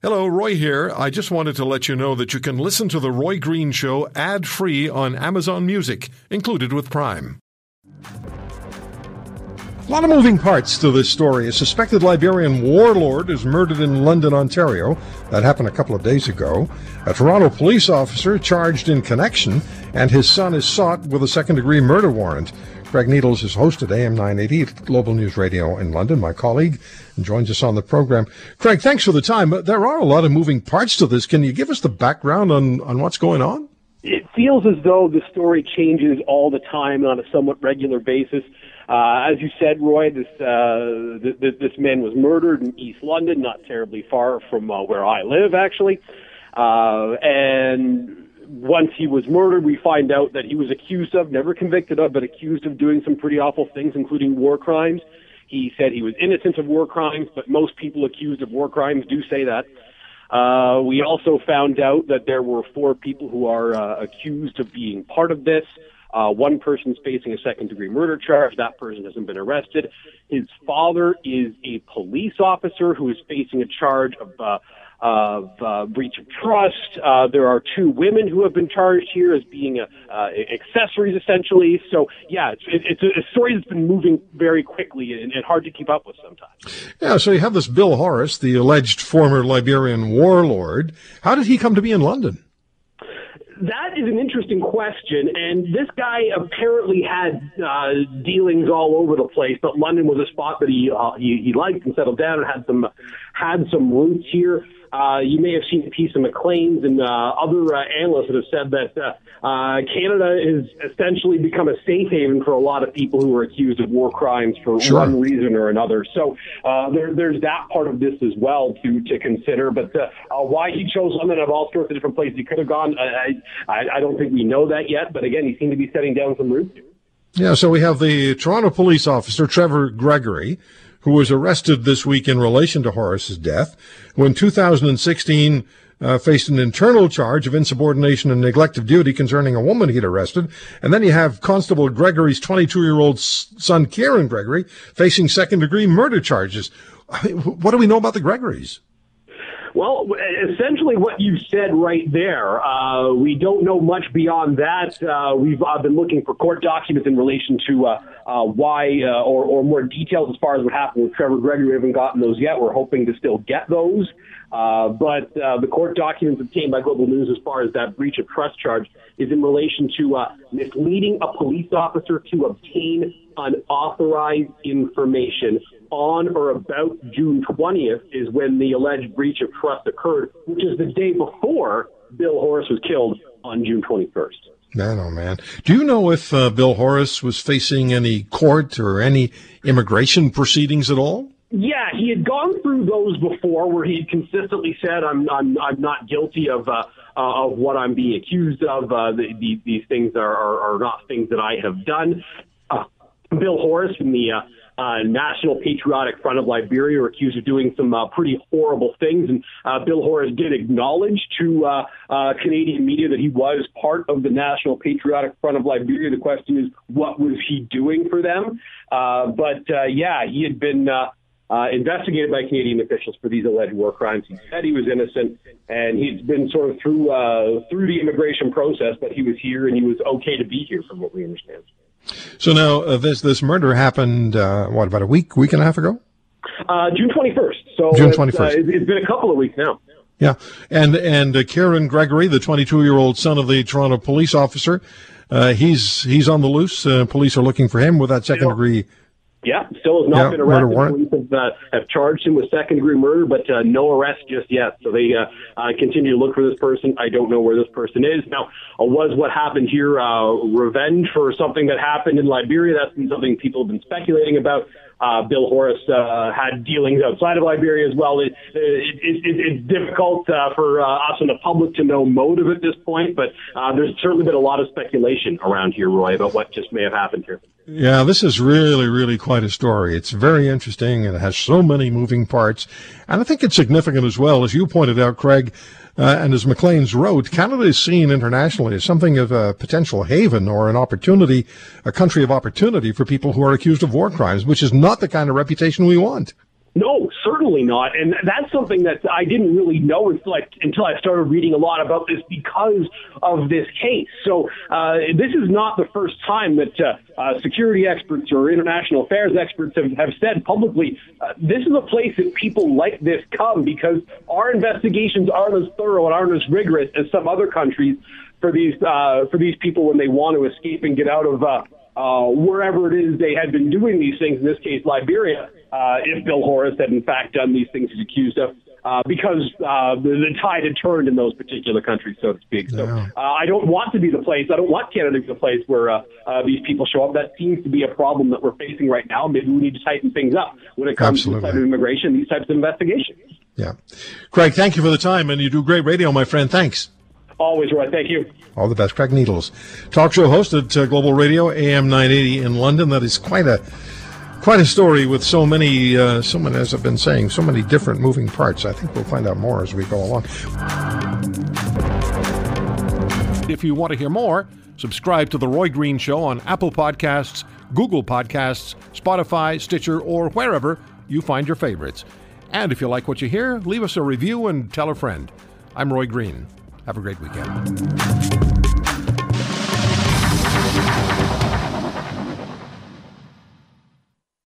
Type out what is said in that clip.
Hello, Roy here. I just wanted to let you know that you can listen to The Roy Green Show ad free on Amazon Music, included with Prime. A lot of moving parts to this story. A suspected Liberian warlord is murdered in London, Ontario. That happened a couple of days ago. A Toronto police officer charged in connection, and his son is sought with a second degree murder warrant. Craig Needles is host at AM 980 Global News Radio in London, my colleague, and joins us on the program. Craig, thanks for the time. There are a lot of moving parts to this. Can you give us the background on, on what's going on? It feels as though the story changes all the time on a somewhat regular basis. Uh, as you said, Roy, this, uh, th- this man was murdered in East London, not terribly far from uh, where I live, actually. Uh, and once he was murdered, we find out that he was accused of, never convicted of, but accused of doing some pretty awful things, including war crimes. He said he was innocent of war crimes, but most people accused of war crimes do say that. Uh, we also found out that there were four people who are uh, accused of being part of this. Uh, one person's facing a second degree murder charge. That person hasn't been arrested. His father is a police officer who is facing a charge of uh, of uh, breach of trust. Uh, there are two women who have been charged here as being uh, uh accessories, essentially. So, yeah, it's, it's a, story that's been moving very quickly and, and, hard to keep up with sometimes. Yeah, so you have this Bill Horace, the alleged former Liberian warlord. How did he come to be in London? that is an interesting question, and this guy apparently had uh, dealings all over the place. But London was a spot that he, uh, he he liked and settled down and had some had some roots here. Uh, you may have seen a piece of Maclean's and uh, other uh, analysts that have said that uh, uh, Canada has essentially become a safe haven for a lot of people who are accused of war crimes for sure. one reason or another. So uh, there, there's that part of this as well to to consider. But why he chose London of all sorts of different places he could have gone, I, I, I don't think we know that yet. But again, he seemed to be setting down some roots. Yeah, so we have the Toronto police officer, Trevor Gregory, who was arrested this week in relation to Horace's death, who in 2016 uh, faced an internal charge of insubordination and neglect of duty concerning a woman he'd arrested. And then you have Constable Gregory's 22 year old son, Kieran Gregory, facing second degree murder charges. what do we know about the Gregorys? Well, essentially what you've said right there. Uh, we don't know much beyond that. Uh, we've uh, been looking for court documents in relation to uh, uh, why, uh, or, or, more details as far as what happened with Trevor Gregory. We haven't gotten those yet. We're hoping to still get those. but the court documents obtained by Global News as far as that breach of trust charge is in relation to misleading a police officer to obtain unauthorized information on or about June 20th is when the alleged breach of trust occurred, which is the day before Bill Horace was killed on June 21st. Man, oh man. Do you know if uh, Bill Horace was facing any court or any immigration proceedings at all? Yeah, he had gone through those before, where he consistently said, "I'm I'm I'm not guilty of uh, uh, of what I'm being accused of. Uh, the, the, these things are, are, are not things that I have done." Uh, Bill Horace from the uh, uh, National Patriotic Front of Liberia were accused of doing some uh, pretty horrible things. And uh, Bill Horace did acknowledge to uh, uh, Canadian media that he was part of the National Patriotic Front of Liberia. The question is, what was he doing for them? Uh, but uh, yeah, he had been. Uh, uh, investigated by Canadian officials for these alleged war crimes. He said he was innocent, and he's been sort of through uh, through the immigration process, but he was here and he was okay to be here, from what we understand. So now uh, this this murder happened uh, what about a week week and a half ago? Uh, June twenty first. So June twenty first. Uh, it's been a couple of weeks now. Yeah, and and uh, Kieran Gregory, the twenty two year old son of the Toronto police officer, uh, he's he's on the loose. police are looking for him with that second degree yeah, still has not yeah, been arrested. Police have, uh, have charged him with second degree murder, but uh, no arrest just yet. So they uh, uh, continue to look for this person. I don't know where this person is. Now, uh, was what happened here uh, revenge for something that happened in Liberia? That's been something people have been speculating about. Uh, Bill Horace uh, had dealings outside of Liberia as well. It, it, it, it's difficult uh, for uh, us in the public to know motive at this point, but uh, there's certainly been a lot of speculation around here, Roy, about what just may have happened here. Yeah, this is really, really quite a story. It's very interesting and it has so many moving parts. And I think it's significant as well, as you pointed out, Craig, uh, and as Maclean's wrote, Canada is seen internationally as something of a potential haven or an opportunity, a country of opportunity for people who are accused of war crimes, which is not the kind of reputation we want. No, certainly not. And that's something that I didn't really know until I, until I started reading a lot about this because of this case. So uh, this is not the first time that uh, uh, security experts or international affairs experts have, have said publicly uh, this is a place that people like this come because our investigations aren't as thorough and aren't as rigorous as some other countries for these uh, for these people when they want to escape and get out of uh, uh, wherever it is they had been doing these things, in this case, Liberia, uh, if Bill Horace had in fact done these things he's accused of. Uh, because uh, the, the tide had turned in those particular countries, so to speak. So uh, I don't want to be the place. I don't want Canada to be the place where uh, uh, these people show up. That seems to be a problem that we're facing right now. Maybe we need to tighten things up when it comes to Absolutely. this type of immigration, these types of investigations. Yeah. Craig, thank you for the time, and you do great radio, my friend. Thanks. Always right. Thank you. All the best. Craig Needles, talk show host at uh, Global Radio, AM 980 in London. That is quite a quite a story with so many, uh, so many, as I've been saying, so many different moving parts. I think we'll find out more as we go along. If you want to hear more, subscribe to The Roy Green Show on Apple Podcasts, Google Podcasts, Spotify, Stitcher, or wherever you find your favorites. And if you like what you hear, leave us a review and tell a friend. I'm Roy Green. Have a great weekend.